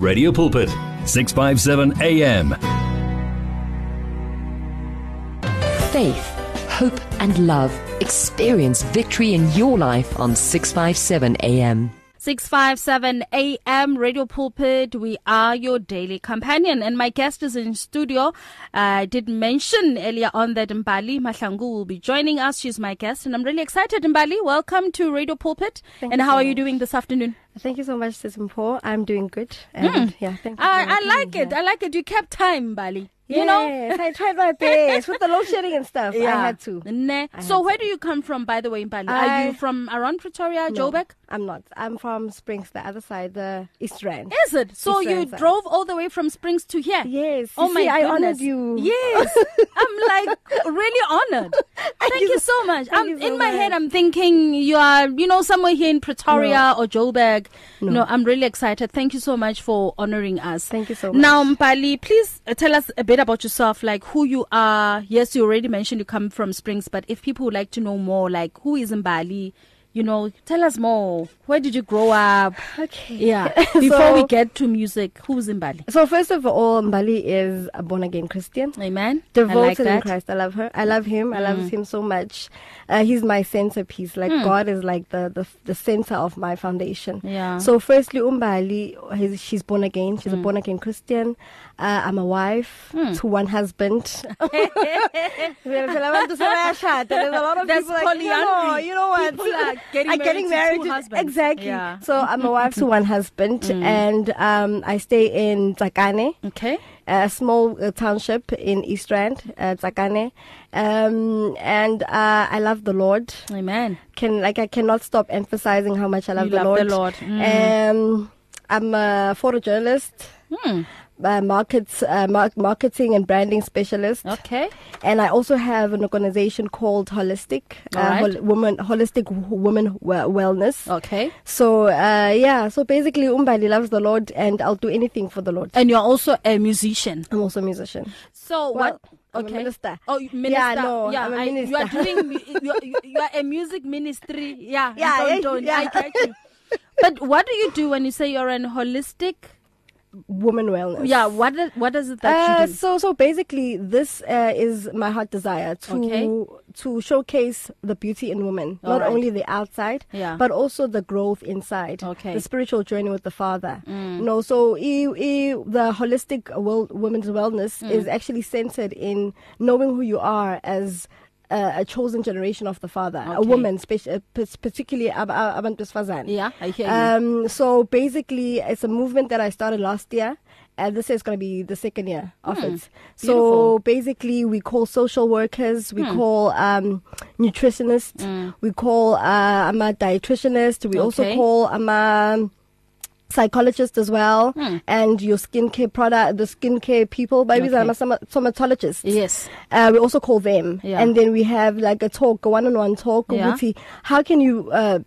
Radio Pulpit, 657 AM. Faith, hope, and love. Experience victory in your life on 657 AM. 657 AM Radio Pulpit. We are your daily companion, and my guest is in studio. Uh, I did mention earlier on that Mbali Mahlangu will be joining us. She's my guest, and I'm really excited. Mbali, welcome to Radio Pulpit. Thank and you how so are you doing this afternoon? Thank you so much, Sisi Mpho. I'm doing good. And hmm. yeah, thank you. I, I like it. I like it. You kept time, Mbali. You know? Yes, I tried my best with the load shedding and stuff. Yeah. I had to. I So where to. do you come from, by the way? Are I- you from around Pretoria, No, Joburg? I'm not. I'm from Springs, the other side, the East Rand. Is it? So East you Rand side. drove all the way from Springs to here? Yes. Oh you my see, I goodness. honored you. Yes. I'm like really honored. Thank, you, you so much. thank I'm so in my head. I'm thinking you are, you know, somewhere here in Pretoria or Joburg. No. No. I'm really excited. Thank you so much for honoring us. Thank you so much. Now, much. Mbali, please uh, tell us a bit about yourself, like who you are. Yes, you already mentioned you come from Springs, but if people would like to know more, like who is Mbali, you know, tell us more. Where did you grow up? Okay. Yeah. Before So- we get to music, who's Mbali? So first of all, Mbali is a born again Christian. Amen. Devoted like in. Christ. I love her. I love him. I love Mm. him so much. Uh, he's my centerpiece. Like Hmm. God is like the, the the center of my foundation. Yeah. So firstly, Umbali, he's, she's born again. She's Mm. a born again Christian. Uh, I'm a wife Hmm. to one husband. There's a lot of That's people like, you know, you know what? People are getting Are married getting to married to- husbands. Exactly. Yeah. So I'm a wife to one husband, Mm. and um, I stay in Tsakane Okay. a small uh, township in East Rand, uh, Tsakane. Um, and uh, I love the Lord. Amen. Can like I cannot stop emphasizing how much I love You the love Lord. the Lord. Mm. Um, I'm a photojournalist, Hmm. Uh, markets, uh, mar- marketing and branding specialist, Okay. and I also have an organization called Holistic uh, right. Hol- Woman Holistic Woman Wellness. Okay. So uh, yeah, so basically Umbali loves the Lord, and I'll do anything for the Lord. And you're also a musician. I'm also a musician. So Well, what? I'm Okay. minister. Oh, minister. no, yeah. I'm a I- you are doing. You are, you are a music ministry. Yeah. Yeah, Don't, yeah, don't, yeah. I get you. But what do you do when you say you're an holistic? Woman wellness. Yeah. What? Does, what is it that Uh, you do? so so basically, this uh, is my heart desire to Okay. to showcase the beauty in women, All not right. only the outside, Yeah. but also the growth inside, Okay. the spiritual journey with the Father. Mm. You know, so e, e, the holistic world, women's wellness Mm. is actually centered in knowing who you are as. Uh, a chosen generation of the Father, a woman, speci- uh, p- particularly ab- ab- Yeah, I hear you. Um, so basically, it's a movement that I started last year, and this is going to be the second year of Hmm, it. beautiful. So basically, we call social workers, we Hmm. call um, nutritionists, Mm. we call uh, I'm a dietitianist, we also call I'm a psychologist as well, Hmm. and your skincare product, the skincare people, maybe Okay. I'm a soma- somatologist. Yes. Uh, we also call them, Yeah. and then we have like a talk, a one-on-one talk. Yeah. How can you uh,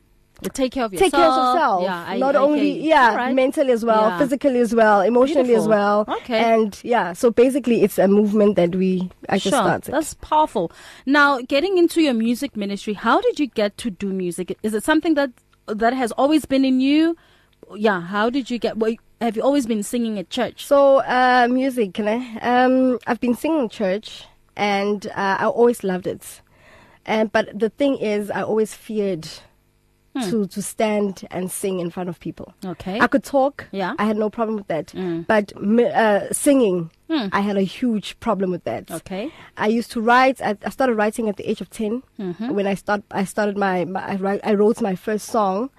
Take care of yourself. take care of yourself. Yeah. I, not I only you. yeah, right. mentally as well, Yeah. physically as well, emotionally as well. Okay. And yeah, so basically it's a movement that we actually sure, started. That's powerful. Now, getting into your music ministry, how did you get to do music? Is it something that that has always been in you? Yeah. How did you get? Well, have you always been singing at church? So uh, music, I? Um, I've been singing in church, and uh, I always loved it. And but the thing is, I always feared Hmm. to to stand and sing in front of people. Okay. I could talk. Yeah. I had no problem with that. Mm. But uh, singing, Hmm. I had a huge problem with that. Okay. I used to write. I, I started writing at the age of 10 Mhm. When I start, I started my. my I, write, I wrote my first song,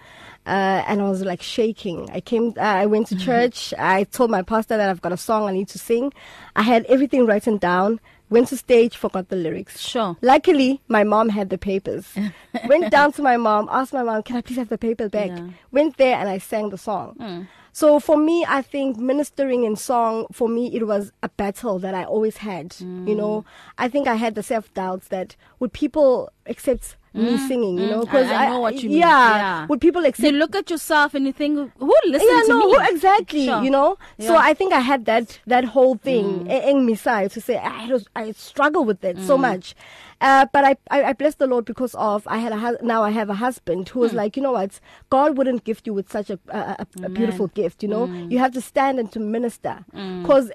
uh, and I was like shaking. I came. Uh, I went to church. I told my pastor that I've got a song I need to sing. I had everything written down. Went to stage, forgot the lyrics. Sure. Luckily, my mom had the papers. Went down to my mom, asked my mom, "Can I please have the paper back?" Yeah. Went there and I sang the song. Mm. So for me, I think ministering in song, for me, it was a battle that I always had. You know, I think I had the self doubts that would people accept me singing, you know, because I know what you mean. Yeah, Yeah. would people You accept? look at yourself and you think, who listens yeah, to no, me? exactly. Sure. You know, so Yeah. Mm. I think I had that that whole thing in me side to say I was, I struggle with it so much. Uh, but I, I I bless the Lord because of I had a hus- now I have a husband who was Mm. like you know what God wouldn't gift you with such a a, a, a beautiful gift you know Mm. you have to stand and to minister because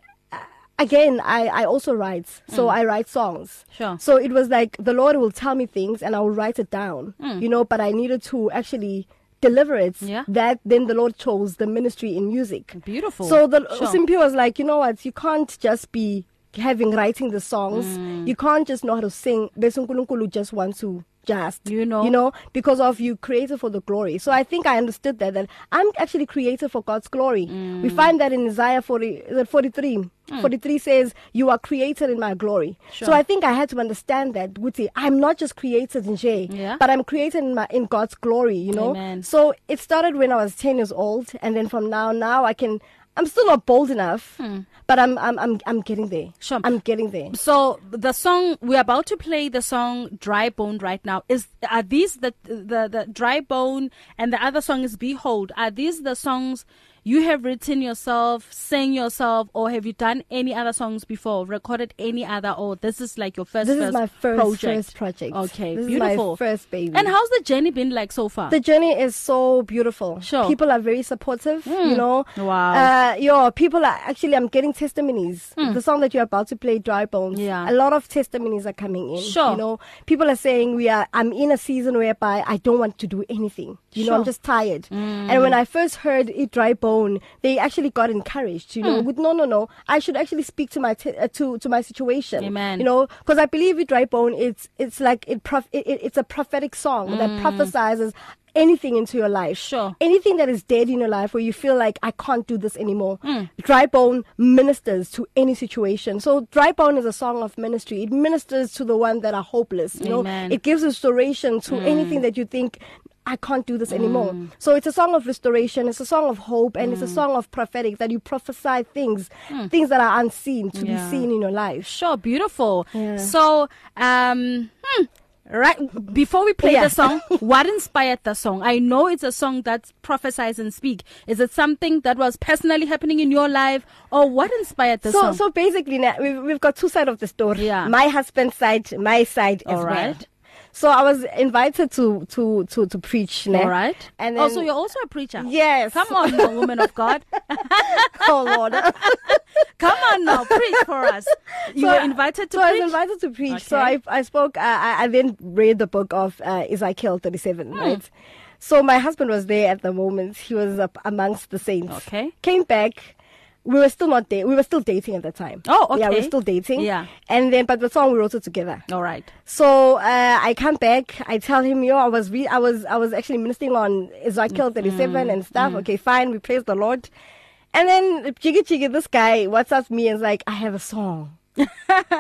again I I also write so I write songs Mm. Sure. so it was like the Lord will tell me things and I will write it down Mm. you know but I needed to actually deliver it Yeah. that then the Lord chose the ministry in music Beautiful. so the Sure. Simpy was like, you know what? You can't just be having writing the songs. Mm. You can't just know how to sing. Besunkulunkulu just wants to just You know. you know because of you created for the glory. So I think I understood that that I'm actually created for God's glory. Mm. We find that in Isaiah 40 is it 43 43 says you are created in my glory. Sure. So I think I had to understand that Guti, I'm not just created in J, Yeah. but I'm created in my in God's glory, you know. Amen. So it started when I was 10 years old and then from now now I can I'm still not bold enough, but I'm I'm I'm I'm getting there. Hmm. Sure. I'm getting there. So the song we're about to play the song Dry Bone right now is are these the the the Dry Bone and the other song is Behold are these the songs you have written yourself sang yourself or have you done any other songs before recorded any other or this is like your first This first is my first project first project. okay this beautiful is my first baby. and how's the journey been like so far the journey is so beautiful. Sure. People are very supportive, you know. Wow. Uh, yo, people are actually, I'm getting testimonies. The song that you're about to play, Dry Bones. Hmm. Yeah. A lot of testimonies are coming in. Sure. You know, people are saying we are, I'm in a season whereby I don't want to do anything. You know, I'm just tired. Hmm. And when I first heard it, Dry Bone, they actually got encouraged, you Hmm. know, with no, no, no. I should actually speak to my, t- uh, to, to my situation. Amen. You know, because I believe it, Dry Bone, it's, it's like, it, prof- it, it, it's a prophetic song that prophesizes anything into your life. Sure. Anything that is dead in your life where you feel like I can't do this anymore. Hmm. Dry bone ministers to any situation. So dry bone is a song of ministry. It ministers to the one that are hopeless. You Amen. know, it gives restoration to anything that you think I can't do this anymore. So it's a song of restoration, it's a song of hope, and it's a song of prophetic that you prophesy things, things that are unseen to Yeah. be seen in your life. Sure, beautiful. Yeah. So, um, hmm, right before we play Yeah. the song, what inspired the song? I know it's a song that prophesies and speak. Is it something that was personally happening in your life, or what inspired the so, song? so basically, we've, we've got two sides of the story. Yeah. My husband's side, my side as All well. So I was invited to to to to preach. Ne? All right. And oh, then, so you're also a preacher. yes. Come on, now, woman of God. oh Lord. Come on now, preach for us. You So were invited to so I preach. was invited to preach. So I I spoke. Uh, I, I then read the book of uh, Ezekiel 37. Hmm. Right. So my husband was there at the moment. He was up amongst the saints. Okay. Came back. We were still not dating. We were still dating at the time. Oh, okay. Yeah, we were still dating. Yeah. And then, but the song we wrote it together. All right. So uh, I come back. I tell him, yo, I was re- I was I was actually ministering on Ezekiel 37 and stuff. Okay, fine. We praise the Lord. And then Jiggy Jiggy, this guy, WhatsApps me and is like, I have a song.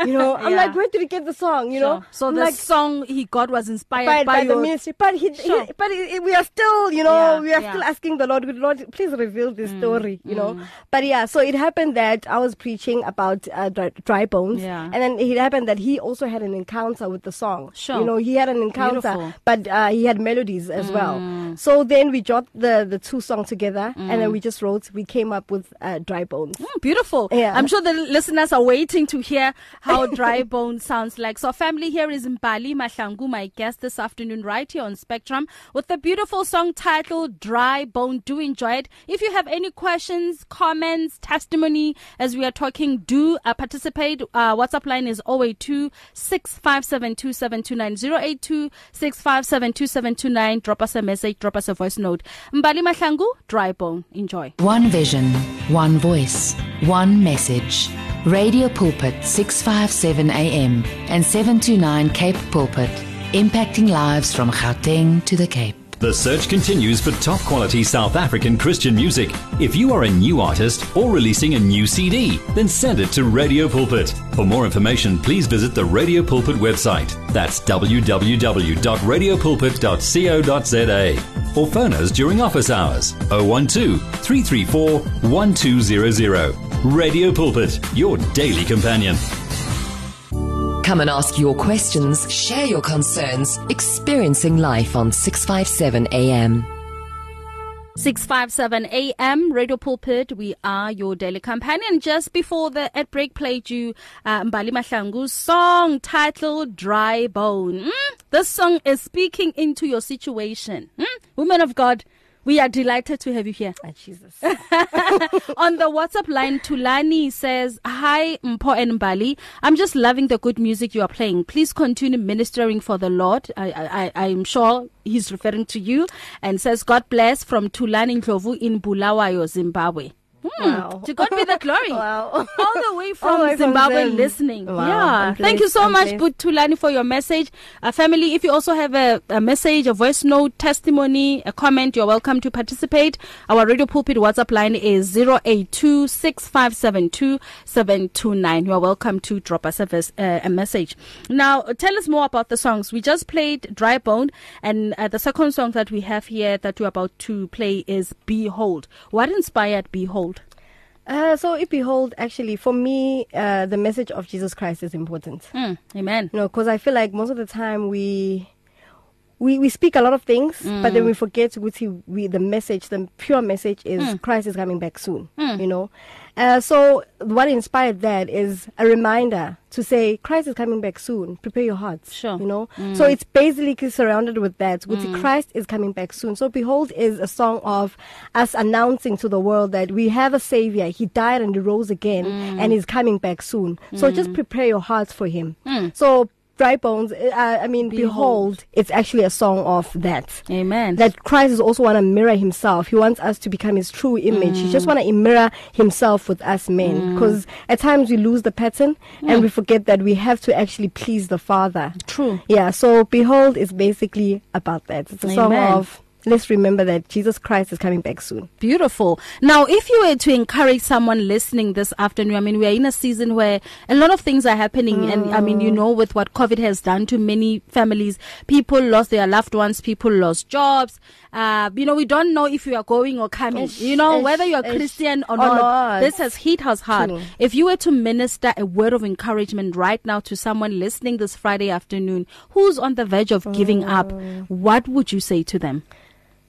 You know, I'm Yeah. like, where did he get the song? You know, So I'm the like, song he got was inspired by, by, by the ministry, but he, Sure. he but it- we are still, you know, Yeah, we are yeah. still asking the Lord, Lord, please reveal this Mm, story, you know. But yeah, so it happened that I was preaching about uh, dry, dry bones, Yeah. and then it happened that he also had an encounter with the song. Sure. you know, he had an encounter, Beautiful. Mm. but uh, he had melodies as well. So then we dropped the the two songs together, and then we just wrote. We came up with uh, dry bones. Mm, beautiful. Yeah. I'm sure the listeners are waiting to hear how dry bone sounds like. So, family, here is Mbali Mahlangu, my guest this afternoon, right here on Spectrum, with the beautiful song titled Dry Bone. Do enjoy it. If you have any questions, comments, testimony, as we are talking, do uh, participate. Uh, WhatsApp line is 082 657 2729. 082 Drop us a message, drop us a voice note. Mbali Mahlangu, Dry Bone. Enjoy. One vision, one voice, one message. Radio Pulpit 657 AM and 729 Cape Pulpit, impacting lives from Gauteng to the Cape. The search continues for top quality South African Christian music. If you are a new artist or releasing a new CD, then send it to Radio Pulpit. For more information, please visit the Radio Pulpit website. That's www.radiopulpit.co.za. Or phone us during office hours 012 334 1200. Radio Pulpit, your daily companion. Come and ask your questions, share your concerns, experiencing life on 657 AM. 657 AM Radio Pulpit we are your daily companion just before the ad break played you uh, Mbali Mahlangu's song titled Dry Bone mm? this song is speaking into your situation mm? women of God We are delighted to have you here. Oh, Jesus. On the WhatsApp line, Tulani says, Hi, Mpho and Mbali. I'm just loving the good music you are playing. Please continue ministering for the Lord. I, I, I'm sure he's referring to you and says, God bless from Tulani Ndlovu in Bulawayo, Zimbabwe. Hmm. Wow. To God be the glory. Wow. All the way from All the way Zimbabwe Zim. listening. Wow. Yeah. Thank you so I'm much, blessed. Butulani, for your message. Uh, family, if you also have a, a message, a voice note, testimony, a comment, you're welcome to participate. Our Radio Pulpit WhatsApp line is 082-6572-729. You are welcome to drop us a, ves- uh, a message. Now, tell us more about the songs. We just played Dry Bone, and uh, the second song that we have here that we're about to play is Behold. What inspired Behold? Uh, so, if behold, actually, for me, uh, the message of Jesus Christ is important. Mm, amen. You know, because I feel like most of the time we. We, we speak a lot of things, mm. but then we forget which we the message, the pure message is mm. Christ is coming back soon. Mm. You know, uh, so what inspired that is a reminder to say Christ is coming back soon. Prepare your hearts. Sure. You know, so it's basically surrounded with that. Which Christ is coming back soon. So behold is a song of us announcing to the world that we have a savior. He died and he rose again, and he's coming back soon. So just prepare your hearts for him. So dry bones. Uh, uh, I mean, Behold. behold. it's actually a song of that. Amen. That Christ is also want to mirror himself. He wants us to become his true image. He just mm. want to mirror himself with us men. Mm. Because at times we lose the pattern and we forget that we have to actually please the Father. True. Yeah. So behold is basically about that. It's a song of let's remember that Jesus Christ is coming back soon. Beautiful. Now, if you were to encourage someone listening this afternoon, I mean, we are in a season where a lot of things are happening. And I mean, you know, with what COVID has done to many families, people lost their loved ones, people lost jobs. Uh, you know, we don't know if you are going or coming. Ish, you know, ish, whether you're ish. Christian or, Or not, not. This has hit us hard. True. If you were to minister a word of encouragement right now to someone listening this Friday afternoon who's on the verge of giving up, what would you say to them?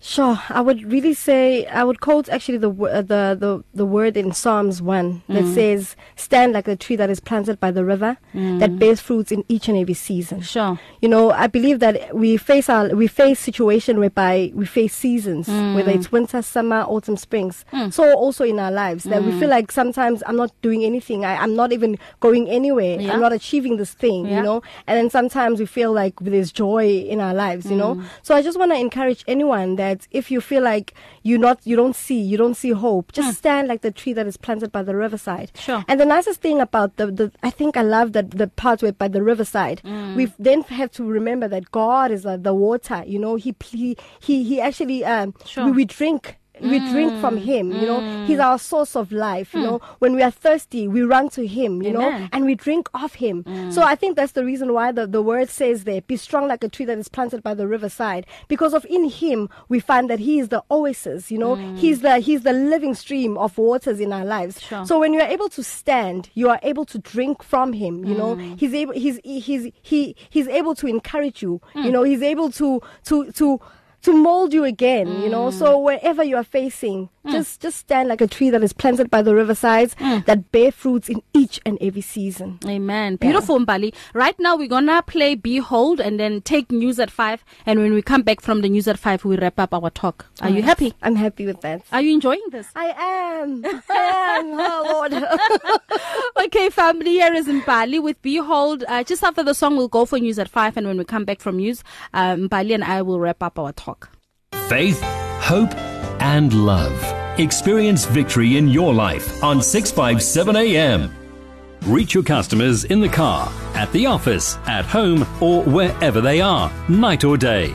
Sure, I would really say I would quote actually the uh, the the the word in Psalms one that mm. says, "Stand like a tree that is planted by the river, that mm. bears fruits in each and every season." Sure. You know, I believe that we face our we face situation whereby we face seasons, mm. whether it's winter, summer, autumn, springs. So also in our lives that we feel like sometimes I'm not doing anything. I, I'm not even going anywhere. Yeah. I'm not achieving this thing. Yeah. You know, and then sometimes we feel like there's joy in our lives. You know, so I just want to encourage anyone that if you feel like you're not, you don't see, you don't see hope, just stand like the tree that is planted by the riverside. Sure. And the nicest thing about the, the I think I love that the part where by the riverside, we then have to remember that God is uh, the water. You know, he he he, he actually um Sure. we, we drink. We drink from mm. him, you know. He's mm. our source of life, you hmm. know. When we are thirsty, we run to him, you Amen. know, and we drink of him. Mm. So I think that's the reason why the, the word says there, be strong like a tree that is planted by the riverside. Because of in him we find that he is the oasis, you know, he's the he's the living stream of waters in our lives. Sure. So when you are able to stand, you are able to drink from him. You know, he's able. He's he's he he's able to encourage you. You hmm. know, he's able to to to to mold you again. You know, so wherever you are facing, just just stand like a tree that is planted by the riversides that bear fruits in each and every season. Amen. Beautiful, Mbali. Right now, we're gonna play Behold and then take news at five. And when we come back from the news at five, we wrap up our talk. Are you happy? I'm happy with that. Are you enjoying this? I am. I am. Oh Lord. okay, family, here is Mbali with Behold. Uh, just after the song, we'll go for news at five. And when we come back from news, uh, Mbali and I will wrap up our talk. Faith, hope, and love. Experience victory in your life on 657 AM. Reach your customers in the car, at the office, at home, or wherever they are, night or day.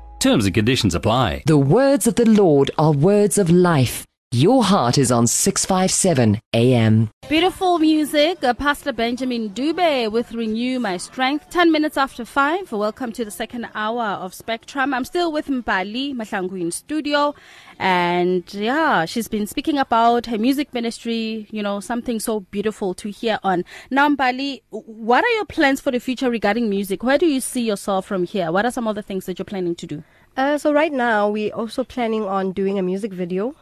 Terms and conditions apply. The words of the Lord are words of life. Your heart is on 657 AM. Beautiful music. Uh, Pastor Benjamin Dube with Renew My Strength. 10 minutes after 5. Welcome to the second hour of Spectrum. I'm still with Mbali Mahlangu in studio. And yeah, she's been speaking about her music ministry, you know, something so beautiful to hear on. Now, Mbali, what are your plans for the future regarding music? Where do you see yourself from here? What are some of the things that you're planning to do? Uh, so right now we're also planning on doing a music video.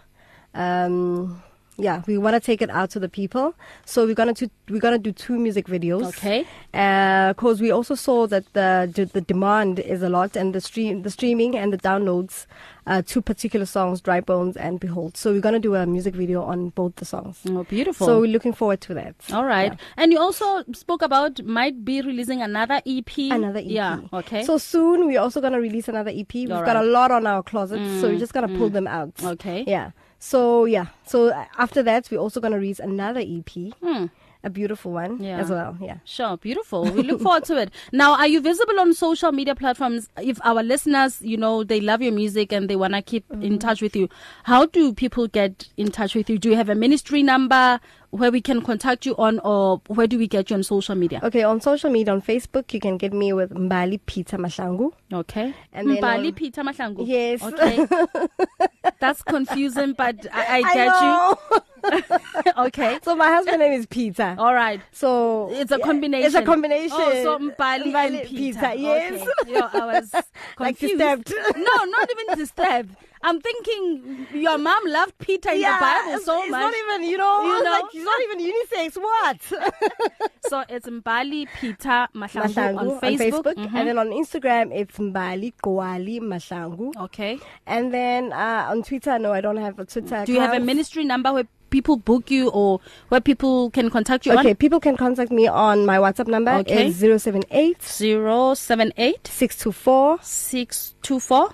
Um, yeah, we want to take it out to the people. So we're gonna do, we're gonna do two music videos. Okay. Because we also saw that the, the demand is a lot, and the stream the streaming and the downloads. Uh, two particular songs, Dry Bones and Behold. So we're gonna do a music video on both the songs. Oh, beautiful. So we're looking forward to that. All right. Yeah. And you also spoke about might be releasing another EP. Another EP. Yeah. Okay. So soon we're also gonna release another EP. We've All got a lot on our closets, so we're just gonna pull them out. okay. Yeah. So yeah. So after that, we're also gonna release another EP, Hmm. a beautiful one Yeah. as well. Yeah. Sure, beautiful. We look forward to it. Now, are you visible on social media platforms? If our listeners, you know, they love your music and they want to keep Mm-hmm. in touch with you, how do people get in touch with you? Do you have a ministry number where we can contact you on, or where do we get you on social media? Okay. On social media, on Facebook, you can get me with Mbali Peter Mahlangu. Okay. And Mbali on- Peter Mahlangu. Yes. Okay. That's confusing, but I, I I get know. you. Okay. so my husband name is Peter. All right. So It's a combination. It's a combination. Oh, so Mbali, and Peter. Yes. Okay. Yo, I was Like confused. disturbed. no, not even disturbed. I'm thinking your mom loved Peter in the Bible so it's much. It's not even, you know, You know? like, it's not even unisex. What? so it's Mbali Peter Mahlangu, Mashangu on Facebook. Mhm. And then on Instagram, it's Mbali Gwali Mahlangu. okay. And then uh, on Twitter, no, I don't have a Twitter. Do you have a ministry number where people book you or where people can contact you Okay, people can contact me on my WhatsApp number. Okay. It's 078 on? Zero seven eight 624 six two four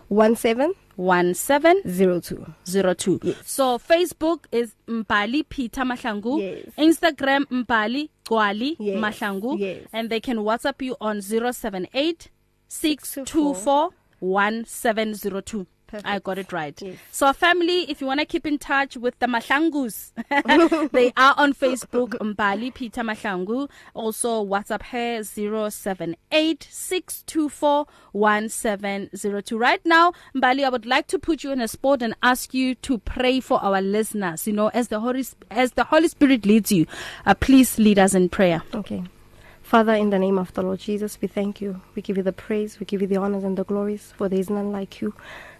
1702. one seven zero two. Yes. So Facebook is Mbali Peter Mahlangu. Yes. Instagram Mbali Gwali Yes. Mahlangu. Yes. And they can WhatsApp you on 078 624 1702. I got it right. Yes. So family, if you want to keep in touch with the Mahlangus, they are on Facebook, Mbali Peter Mahlangu. Also WhatsApp here, 0786241702. Right now, Mbali, I would like to put you in a spot and ask you to pray for our listeners. You know, as the Holy, as the Holy Spirit leads you, uh, please lead us in prayer. Okay. Father, in the name of the Lord Jesus, we thank you. We give you the praise, we give you the honors and the glories, for there is none like you,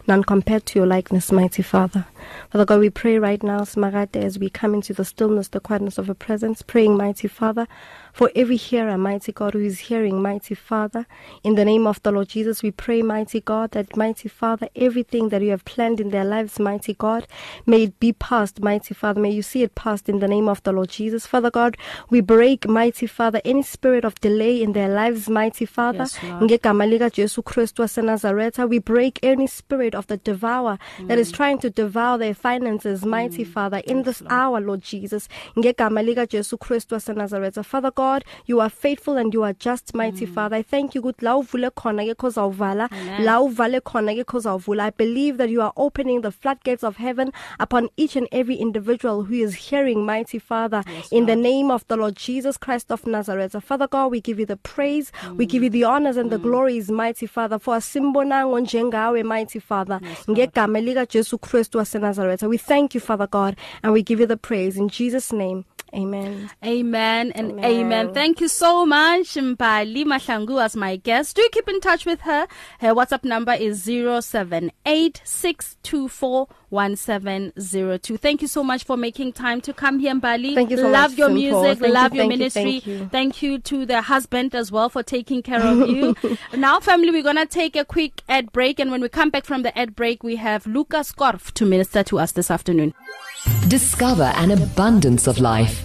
none compared to your likeness, mighty Father. Father God, we pray right now, Smarate, as we come into the stillness, the quietness of your presence, praying, mighty Father, for every hearer, mighty God, who is hearing, mighty Father. In the name of the Lord Jesus, we pray, mighty God, that, mighty Father, everything that you have planned in their lives, mighty God, may it be passed, mighty Father. May you see it passed in the name of the Lord Jesus. Father God, we break, mighty Father, any spirit of delay in their lives, mighty Father. Yes, Lord. Ngegama lika Jesu Christu waseNazaretha, we break any spirit of the devourer that is trying to devour their finances, mighty Father, in this hour, Lord Jesus. Ngegama lika Jesu Christu waseNazaretha. Father God, you are faithful and you are just, mighty Father. I thank you ukuthi la uvule khona ke la uvale khona ke. I believe that you are opening the floodgates of heaven upon each and every individual who is hearing, mighty Father, in the name of the Lord Jesus Christ of Nazareth. Father God, we give you the praise, we give you the honors and the glories, mighty Father, for a asimbonango njengawe, mighty Father. Ngegama lika Jesu Christu waseNazaretha. We thank you, Father God, and we give you the praise in Jesus' name. Amen. Amen and amen. Amen. Thank you so much, Mbali Mahlangu, as my guest. Do keep in touch with her. Her WhatsApp number is 078624 1702. Thank you so much for making time to come here, Mbali. Thank you so love much, your Simple. music, Thank love you, your thank you, ministry. thank you. Thank you to the husband as well for taking care of you. now, family, we're going to take a quick ad break. And when we come back from the ad break, we have Lucas Korf to minister to us this afternoon. Discover an abundance of life.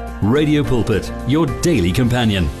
Radio Pulpit, your daily companion.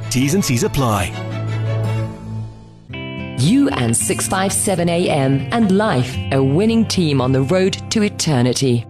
T's and C's apply. You and 657 AM and life, a winning team on the road to eternity.